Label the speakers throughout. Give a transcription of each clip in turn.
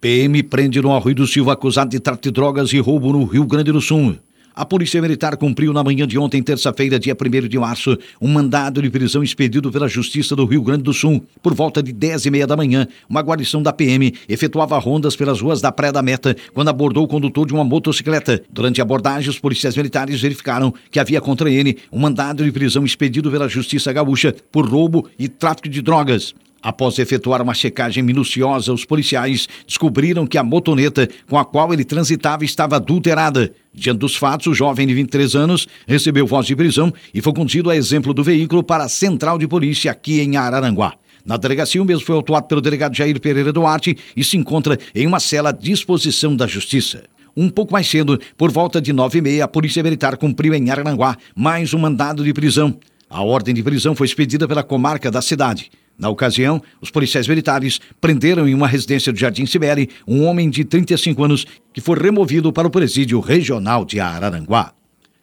Speaker 1: PM prende no Arroio do Silva acusado de tráfico de drogas e roubo no Rio Grande do Sul. A Polícia Militar cumpriu na manhã de ontem, terça-feira, dia 1 de março, um mandado de prisão expedido pela Justiça do Rio Grande do Sul. Por volta de 10 e meia da manhã, uma guarnição da PM efetuava rondas pelas ruas da Praia da Meta quando abordou o condutor de uma motocicleta. Durante a abordagem, os policiais militares verificaram que havia contra ele um mandado de prisão expedido pela Justiça Gaúcha por roubo e tráfico de drogas. Após efetuar uma checagem minuciosa, os policiais descobriram que a motoneta com a qual ele transitava estava adulterada. Diante dos fatos, o jovem de 23 anos recebeu voz de prisão e foi conduzido a exemplo do veículo para a central de polícia aqui em Araranguá. Na delegacia, o mesmo foi autuado pelo delegado Jair Pereira Duarte e se encontra em uma cela à disposição da Justiça. Um pouco mais cedo, por volta de nove e meia, a Polícia Militar cumpriu em Araranguá mais um mandado de prisão. A ordem de prisão foi expedida pela comarca da cidade. Na ocasião, os policiais militares prenderam em uma residência do Jardim Sibeli um homem de 35 anos que foi removido para o presídio regional de Araranguá.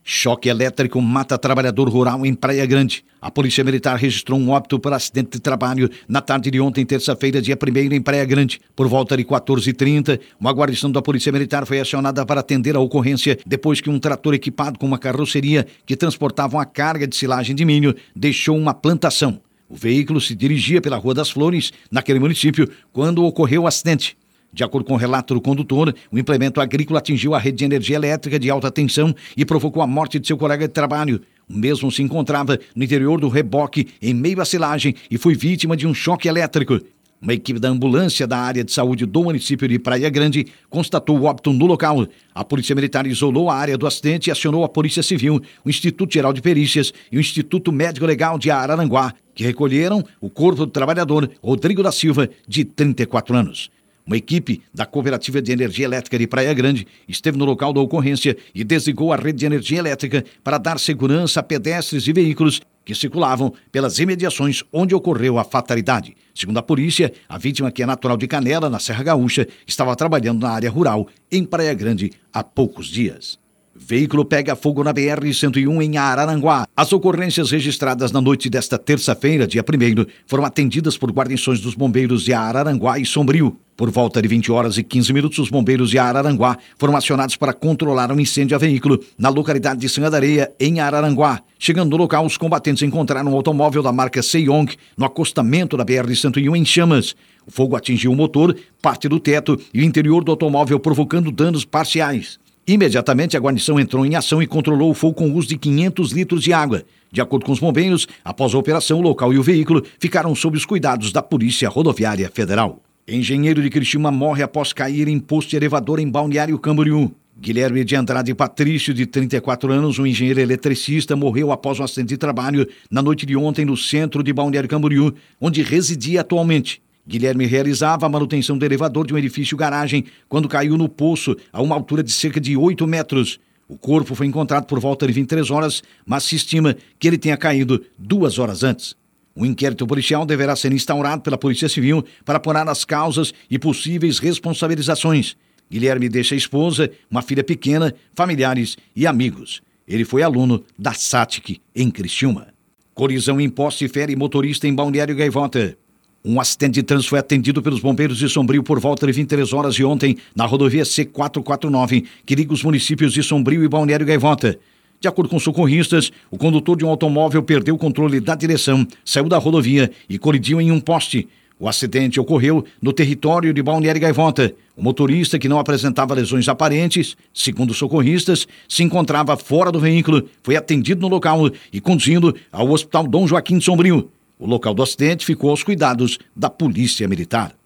Speaker 1: Choque elétrico mata trabalhador rural em Praia Grande. A Polícia Militar registrou um óbito por acidente de trabalho na tarde de ontem, terça-feira, dia 1 em Praia Grande. Por volta de 14h30, uma guarnição da Polícia Militar foi acionada para atender a ocorrência depois que um trator equipado com uma carroceria que transportava uma carga de silagem de milho deixou uma plantação. O veículo se dirigia pela Rua das Flores, naquele município, quando ocorreu o acidente. De acordo com o relato do condutor, o implemento agrícola atingiu a rede de energia elétrica de alta tensão e provocou a morte de seu colega de trabalho. O mesmo se encontrava no interior do reboque, em meio à silagem, e foi vítima de um choque elétrico. Uma equipe da ambulância da área de saúde do município de Praia Grande constatou o óbito no local. A Polícia Militar isolou a área do acidente e acionou a Polícia Civil, o Instituto Geral de Perícias e o Instituto Médico Legal de Araranguá, que recolheram o corpo do trabalhador Rodrigo da Silva, de 34 anos. Uma equipe da Cooperativa de Energia Elétrica de Praia Grande esteve no local da ocorrência e desligou a rede de energia elétrica para dar segurança a pedestres e veículos que circulavam pelas imediações onde ocorreu a fatalidade. Segundo a polícia, a vítima, que é natural de Canela, na Serra Gaúcha, estava trabalhando na área rural, em Praia Grande, há poucos dias. Veículo pega fogo na BR-101 em Araranguá. As ocorrências registradas na noite desta terça-feira, dia 1 foram atendidas por guarnições dos bombeiros de Araranguá e Sombrio. Por volta de 20 horas e 15 minutos, os bombeiros de Araranguá foram acionados para controlar um incêndio a veículo na localidade de Sanga da Areia, em Araranguá. Chegando no local, os combatentes encontraram um automóvel da marca Seiyong no acostamento da BR-101 em chamas. O fogo atingiu o motor, parte do teto e o interior do automóvel, provocando danos parciais. Imediatamente, a guarnição entrou em ação e controlou o fogo com o uso de 500 litros de água. De acordo com os bombeiros, após a operação, o local e o veículo ficaram sob os cuidados da Polícia Rodoviária Federal. Engenheiro de Criciúma morre após cair em posto de elevador em Balneário Camboriú. Guilherme de Andrade Patrício, de 34 anos, um engenheiro eletricista, morreu após um acidente de trabalho na noite de ontem no centro de Balneário Camboriú, onde residia atualmente. Guilherme realizava a manutenção do elevador de um edifício garagem quando caiu no poço a uma altura de cerca de 8 metros. O corpo foi encontrado por volta de 23 horas, mas se estima que ele tenha caído duas horas antes. O inquérito policial deverá ser instaurado pela Polícia Civil para apurar as causas e possíveis responsabilizações. Guilherme deixa a esposa, uma filha pequena, familiares e amigos. Ele foi aluno da SATIC em Criciúma. Colisão em poste fere motorista em Balneário Gaivota. Um acidente de trânsito foi atendido pelos bombeiros de Sombrio por volta de 23 horas de ontem na rodovia C449, que liga os municípios de Sombrio e Balneário Gaivota. De acordo com socorristas, o condutor de um automóvel perdeu o controle da direção, saiu da rodovia e colidiu em um poste. O acidente ocorreu no território de Balneário Gaivota. O motorista, que não apresentava lesões aparentes, segundo socorristas, se encontrava fora do veículo, foi atendido no local e conduzido ao Hospital Dom Joaquim de Sombrio. O local do acidente ficou aos cuidados da Polícia Militar.